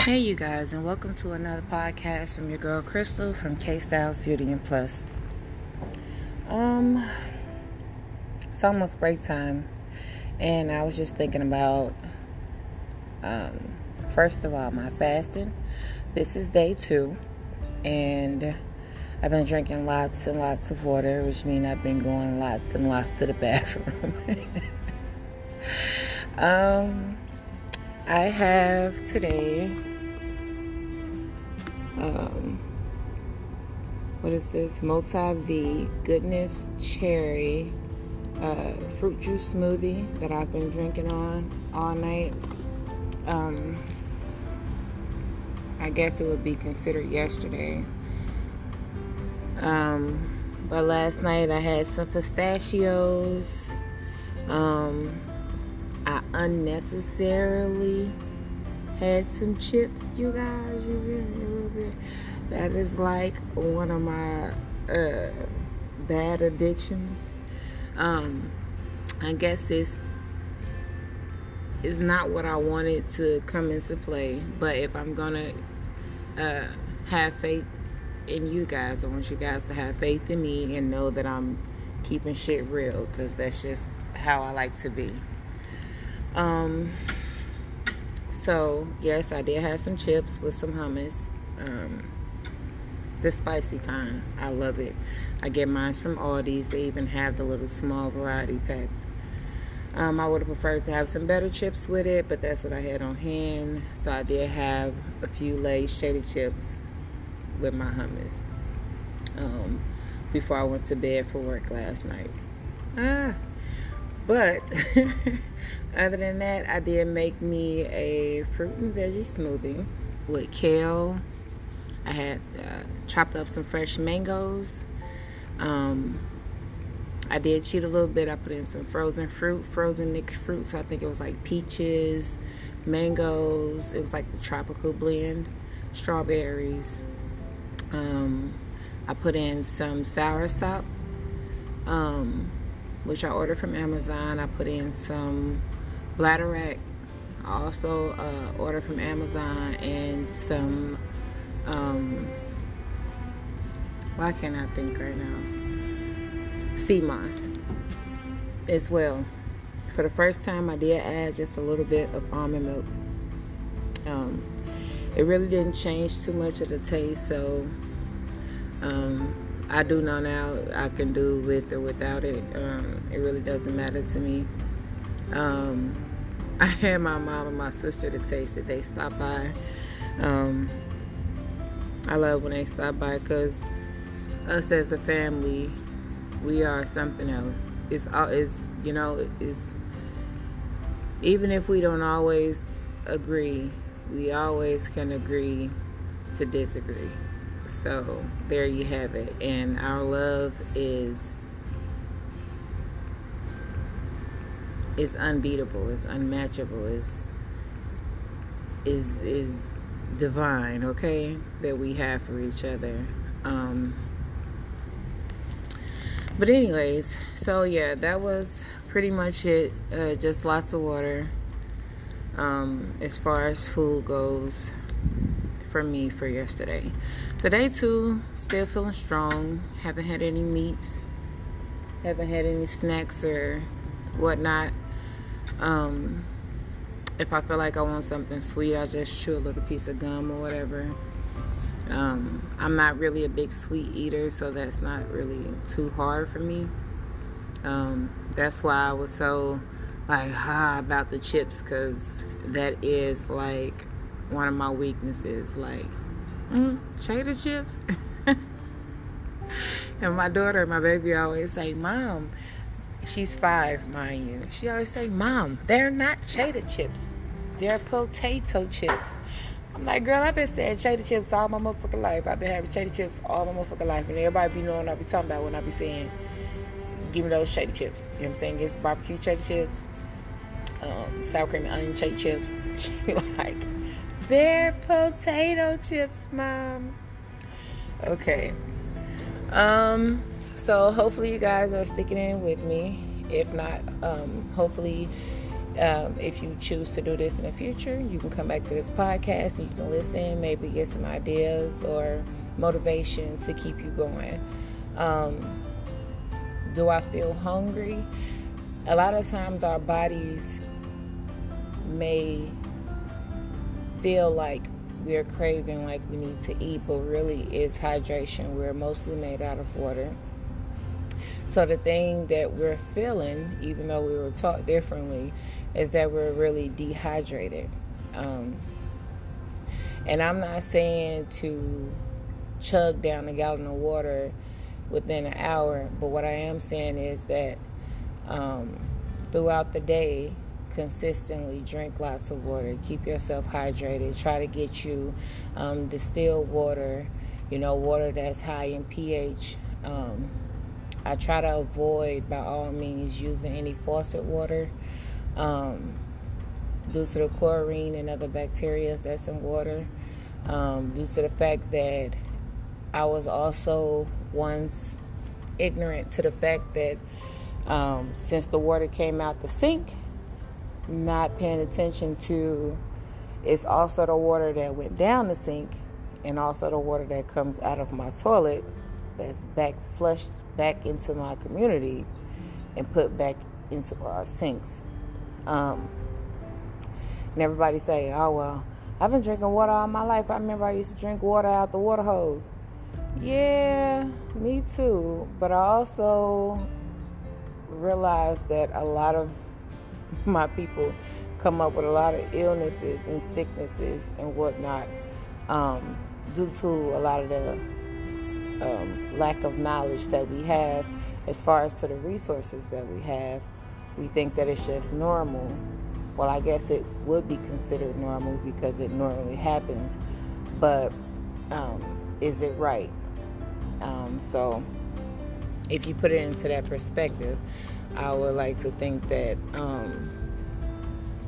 Hey, you guys, and welcome to another podcast from your girl Crystal from K Styles Beauty and Plus. Um, it's almost break time, and I was just thinking about, um, first of all, my fasting. This is day two, and I've been drinking lots and lots of water, which means I've been going lots and lots to the bathroom. um, I have today um, what is this? Multi V Goodness Cherry uh, fruit juice smoothie that I've been drinking on all night. Um, I guess it would be considered yesterday. Um, but last night I had some pistachios. Um, I unnecessarily had some chips, you guys. You hear That is like one of my uh, bad addictions. Um, I guess it's is not what I wanted to come into play. But if I'm gonna uh, have faith in you guys, I want you guys to have faith in me and know that I'm keeping shit real because that's just how I like to be. Um, so, yes, I did have some chips with some hummus. Um, the spicy kind. I love it. I get mine from Aldi's. They even have the little small variety packs. Um, I would have preferred to have some better chips with it, but that's what I had on hand. So I did have a few Lay's shady chips with my hummus um, before I went to bed for work last night. Ah, but other than that, I did make me a fruit and veggie smoothie with kale. I had uh, chopped up some fresh mangoes. Um, I did cheat a little bit. I put in some frozen fruit, frozen mixed fruits. I think it was like peaches, mangoes. It was like the tropical blend, strawberries. Um, I put in some sour sop. Um, which I ordered from Amazon. I put in some bladderwrack. Also uh, ordered from Amazon and some. Um, why can't I think right now? Sea moss as well. For the first time, I did add just a little bit of almond milk. Um, it really didn't change too much of the taste, so um, I do know now I can do with or without it. Um, it really doesn't matter to me. Um, I had my mom and my sister to taste it. They stopped by. Um, I love when they stop by because us as a family, we are something else. It's all it's you know it's even if we don't always agree, we always can agree to disagree. So there you have it. And our love is is unbeatable, is unmatchable, is is is divine, okay? That we have for each other. Um but anyways, so yeah, that was pretty much it. Uh, just lots of water. Um, as far as food goes, for me for yesterday. Today too, still feeling strong. Haven't had any meats. Haven't had any snacks or whatnot. Um, if I feel like I want something sweet, I just chew a little piece of gum or whatever. Um, I'm not really a big sweet eater, so that's not really too hard for me. Um, that's why I was so like ha about the chips, cause that is like one of my weaknesses. Like, mm, cheddar chips. and my daughter, my baby, always say, "Mom." She's five, mind you. She always say, "Mom, they're not cheddar chips. They're potato chips." I'm like, girl, I've been saying cheddar chips all my motherfucking life. I've been having cheddar chips all my motherfucking life, and everybody be knowing I be talking about when I be saying, "Give me those shady chips." You know what I'm saying? It's barbecue shady chips, um, sour cream and onion shady chips. Like, they're potato chips, mom. Okay. Um, so hopefully you guys are sticking in with me. If not, um, hopefully Um, if you choose to do this in the future, you can come back to this podcast and you can listen, maybe get some ideas or motivation to keep you going. Um, do I feel hungry? A lot of times our bodies may feel like we're craving like we need to eat, but really it's hydration. We're mostly made out of water. So the thing that we're feeling, even though we were taught differently, is that we're really dehydrated. Um, and I'm not saying to chug down a gallon of water within an hour, but what I am saying is that um, throughout the day, consistently drink lots of water. Keep yourself hydrated. Try to get you um, distilled water, you know, water that's high in pH. Um, I try to avoid, by all means, using any faucet water um, due to the chlorine and other bacteria that's in water. Um, due to the fact that I was also once ignorant to the fact that um, since the water came out the sink, not paying attention to it's also the water that went down the sink and also the water that comes out of my toilet that's back flushed back into my community and put back into our sinks. Um, and everybody say, oh, well, I've been drinking water all my life. I remember I used to drink water out the water hose. Yeah, me too. But I also realized that a lot of my people come up with a lot of illnesses and sicknesses and whatnot um, due to a lot of the um, lack of knowledge that we have as far as to the resources that we have. We think that it's just normal. Well, I guess it would be considered normal because it normally happens, but um, is it right? Um, so, if you put it into that perspective, I would like to think that um,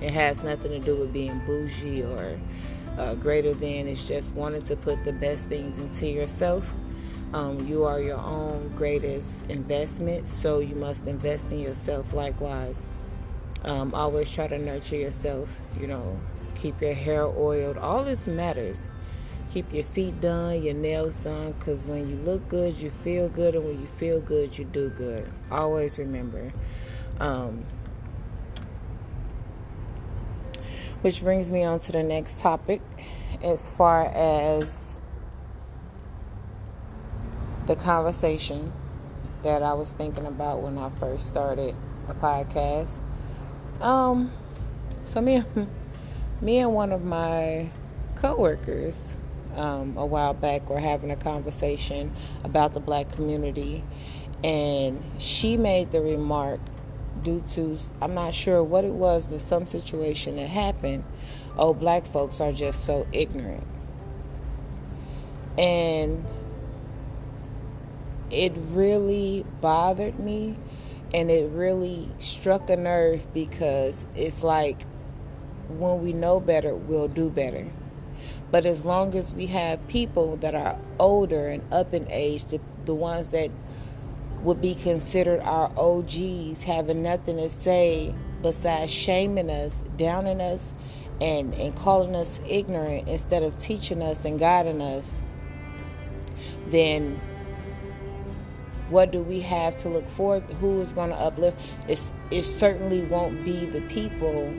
it has nothing to do with being bougie or uh, greater than. It's just wanting to put the best things into yourself. Um, you are your own greatest investment, so you must invest in yourself likewise. Um, always try to nurture yourself, you know, keep your hair oiled. All this matters. Keep your feet done, your nails done, because when you look good, you feel good, and when you feel good, you do good. Always remember. Um, which brings me on to the next topic as far as the conversation that I was thinking about when I first started the podcast. Um, so me, me and one of my coworkers um, a while back were having a conversation about the black community, and she made the remark due to I'm not sure what it was, but some situation that happened. Oh, black folks are just so ignorant, and it really bothered me, and it really struck a nerve because it's like when we know better, we'll do better. But as long as we have people that are older and up in age, the, the ones that would be considered our OGs, having nothing to say besides shaming us, downing us, and, and calling us ignorant instead of teaching us and guiding us, then what do we have to look for? Who is going to uplift? It's, it certainly won't be the people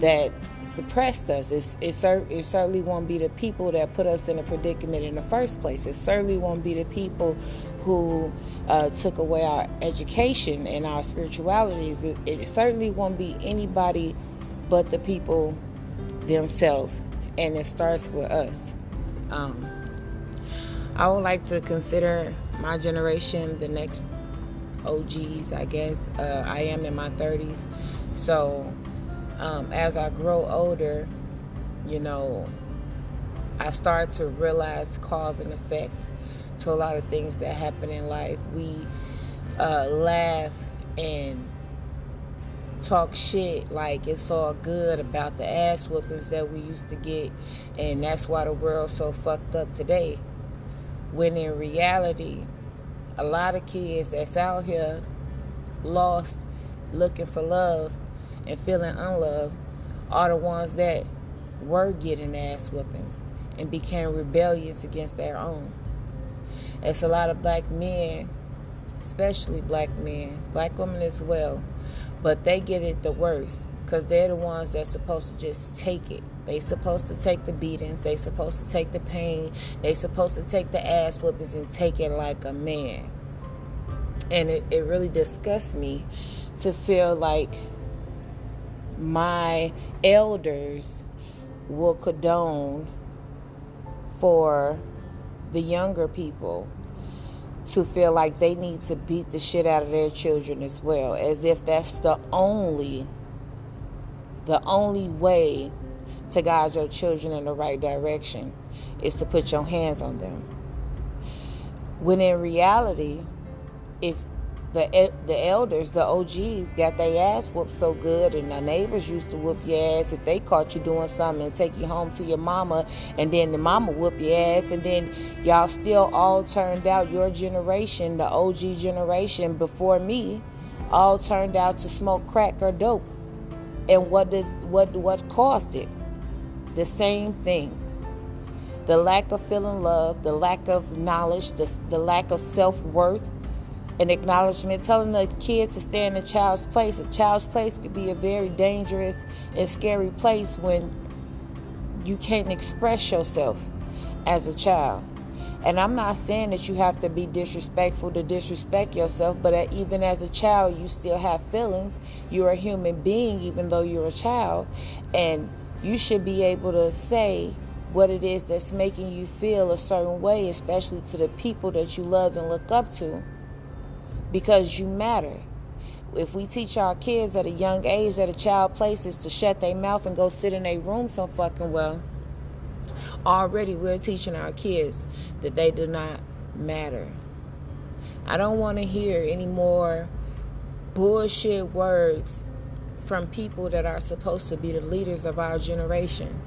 that suppressed us. It's, it, cer- it certainly won't be the people that put us in a predicament in the first place. It certainly won't be the people who uh, took away our education and our spiritualities. It, it certainly won't be anybody but the people themselves. And it starts with us. Um, I would like to consider my generation the next OGs, I guess. Uh, I am in my 30s. So um, as I grow older, you know, I start to realize cause and effects to a lot of things that happen in life. We uh, laugh and talk shit like it's all good about the ass whoopings that we used to get, and that's why the world's so fucked up today. When in reality, a lot of kids that's out here lost looking for love and feeling unloved are the ones that were getting ass whoopings and became rebellious against their own. It's a lot of black men, especially black men, black women as well, but they get it the worst because they're the ones that's supposed to just take it. They supposed to take the beatings. They supposed to take the pain. They supposed to take the ass whoopings and take it like a man. And it, it really disgusts me to feel like my elders will condone for the younger people to feel like they need to beat the shit out of their children as well as if that's the only the only way to guide your children in the right direction is to put your hands on them when in reality if the the elders, the OGs, got their ass whooped so good, and the neighbors used to whoop your ass if they caught you doing something and take you home to your mama, and then the mama whoop your ass, and then y'all still all turned out your generation, the OG generation before me, all turned out to smoke crack or dope, and what did what what caused it? The same thing. The lack of feeling love, the lack of knowledge, the, the lack of self worth, and acknowledgement, telling the kids to stay in a child's place. A child's place could be a very dangerous and scary place when you can't express yourself as a child. And I'm not saying that you have to be disrespectful to disrespect yourself, but even as a child, you still have feelings. You're a human being, even though you're a child. And you should be able to say what it is that's making you feel a certain way, especially to the people that you love and look up to because you matter. If we teach our kids at a young age that a child places to shut their mouth and go sit in a room some fucking well, already we're teaching our kids that they do not matter. I don't want to hear any more bullshit words from people that are supposed to be the leaders of our generation,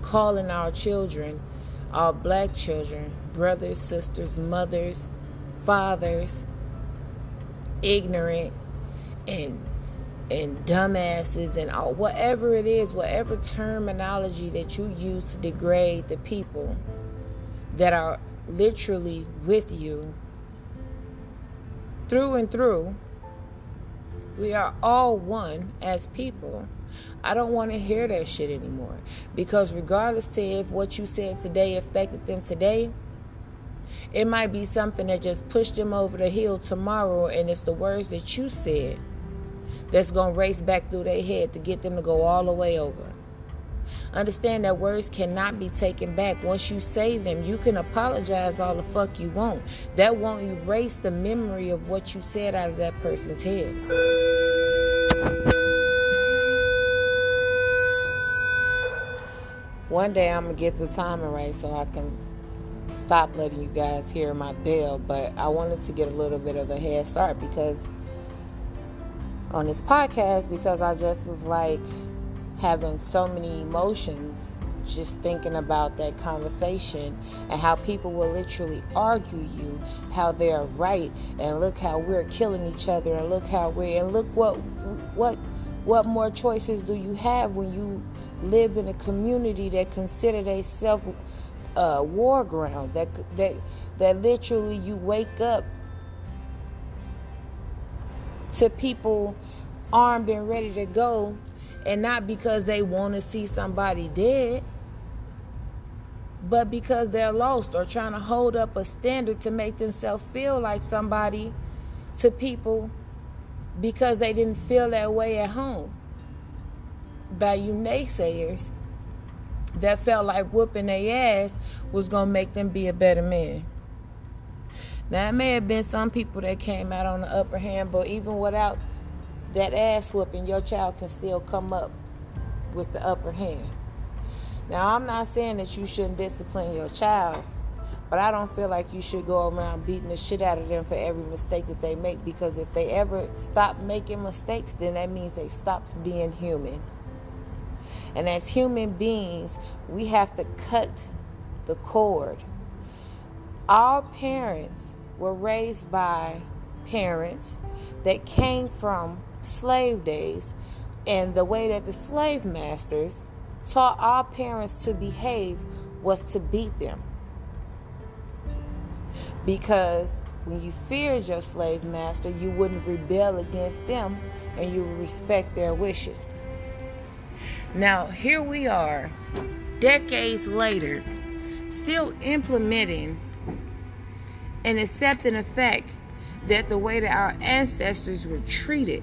calling our children, our black children, brothers, sisters, mothers, fathers, ignorant and and dumbasses and all whatever it is, whatever terminology that you use to degrade the people that are literally with you through and through. We are all one as people. I don't want to hear that shit anymore because regardless to if what you said today affected them today, it might be something that just pushed them over the hill tomorrow, and it's the words that you said that's going to race back through their head to get them to go all the way over. Understand that words cannot be taken back. Once you say them, you can apologize all the fuck you want. That won't erase the memory of what you said out of that person's head. One day I'm to get the timing right so I can stop letting you guys hear my bell, but I wanted to get a little bit of a head start because on this podcast because I just was like having so many emotions just thinking about that conversation and how people will literally argue you how they're right and look how we're killing each other and look how we're and look what what what more choices do you have when you live in a community that consider themselves uh, war grounds that that that literally you wake up to people armed and ready to go and not because they want to see somebody dead but because they're lost or trying to hold up a standard to make themselves feel like somebody to people because they didn't feel that way at home by you naysayers that felt like whooping their ass was going to make them be a better man. Now, it may have been some people that came out on the upper hand, but even without that ass whooping, your child can still come up with the upper hand. Now, I'm not saying that you shouldn't discipline your child, but I don't feel like you should go around beating the shit out of them for every mistake that they make because if they ever stop making mistakes, then that means they stopped being human. And as human beings, we have to cut the cord. Our parents were raised by parents that came from slave days And the way that the slave masters taught our parents to behave was to beat them. Because when you feared your slave master, you wouldn't rebel against them and you would respect their wishes. Now, here we are, decades later, still implementing and accepting the fact that the way that our ancestors were treated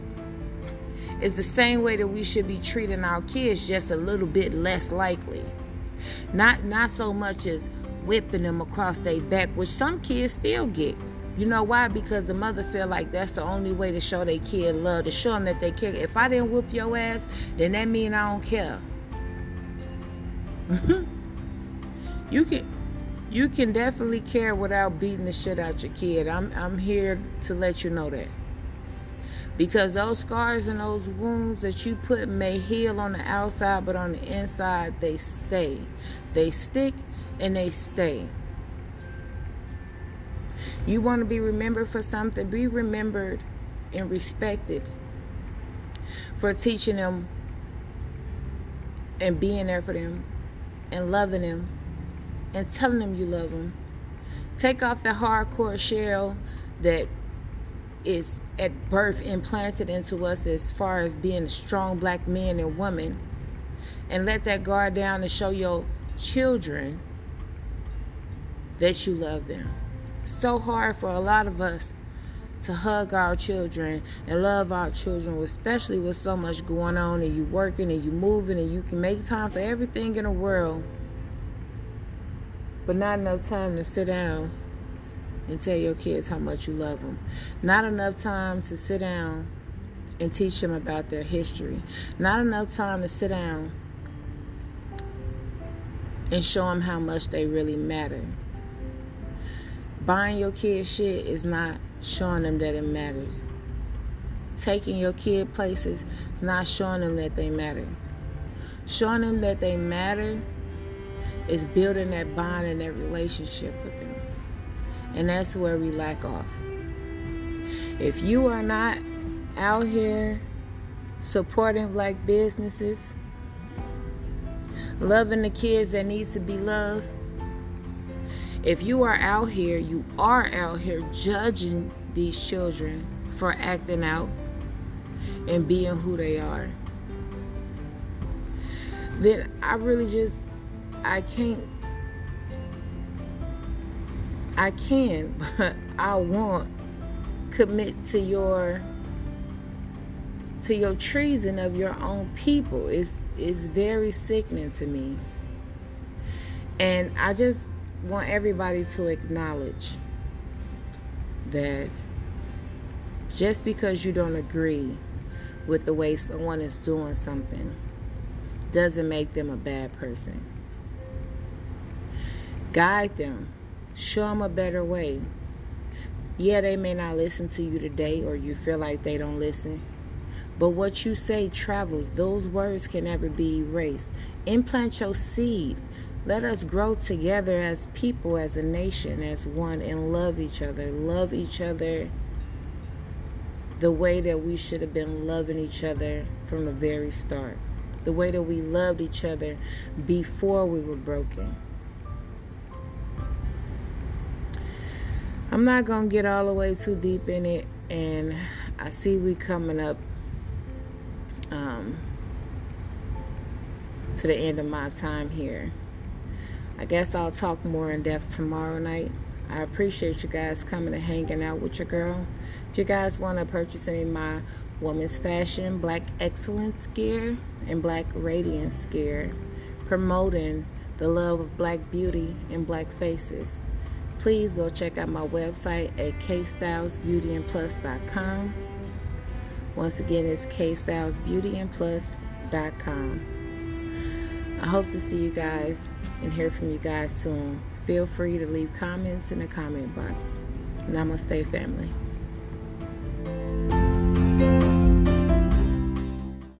is the same way that we should be treating our kids, just a little bit less likely. Not not so much as whipping them across their back, which some kids still get. You know why? Because the mother feel like that's the only way to show their kid love, to show them that they care. If I didn't whoop your ass, then that mean I don't care. you can you can definitely care without beating the shit out your kid. I'm I'm here to let you know that. Because those scars and those wounds that you put may heal on the outside, but on the inside they stay. They stick and they stay. You want to be remembered for something, be remembered and respected for teaching them and being there for them and loving them and telling them you love them. Take off the hardcore shell that is at birth implanted into us as far as being a strong black man and woman and let that guard down and show your children that you love them. so hard for a lot of us to hug our children and love our children, especially with so much going on and you working and you moving and you can make time for everything in the world but not enough time to sit down and tell your kids how much you love them. Not enough time to sit down and teach them about their history. Not enough time to sit down and show them how much they really matter. Buying your kid shit is not showing them that it matters. Taking your kid places is not showing them that they matter. Showing them that they matter is building that bond and that relationship with them. And that's where we lack off. If you are not out here supporting black businesses, loving the kids that needs to be loved, if you are out here, you are out here judging these children for acting out and being who they are, then I really just I can't I can, but I won't commit to your to your treason of your own people. It's it's very sickening to me. And I just want everybody to acknowledge that just because you don't agree with the way someone is doing something doesn't make them a bad person. Guide them. Show them a better way. Yeah, they may not listen to you today or you feel like they don't listen. But what you say travels. Those words can never be erased. Implant your seed. Let us grow together as people, as a nation, as one, and love each other. Love each other the way that we should have been loving each other from the very start. The way that we loved each other before we were broken. I'm not gonna get all the way too deep in it, and I see we coming up um, to the end of my time here. I guess I'll talk more in depth tomorrow night. I appreciate you guys coming and hanging out with your girl. If you guys want to purchase any of my women's fashion, black excellence gear, and black radiance gear, promoting the love of black beauty and black faces please go check out my website at kstylesbeautyandplus.com. Once again, it's kstylesbeautyandplus.com. I hope to see you guys and hear from you guys soon. Feel free to leave comments in the comment box. Namaste, family.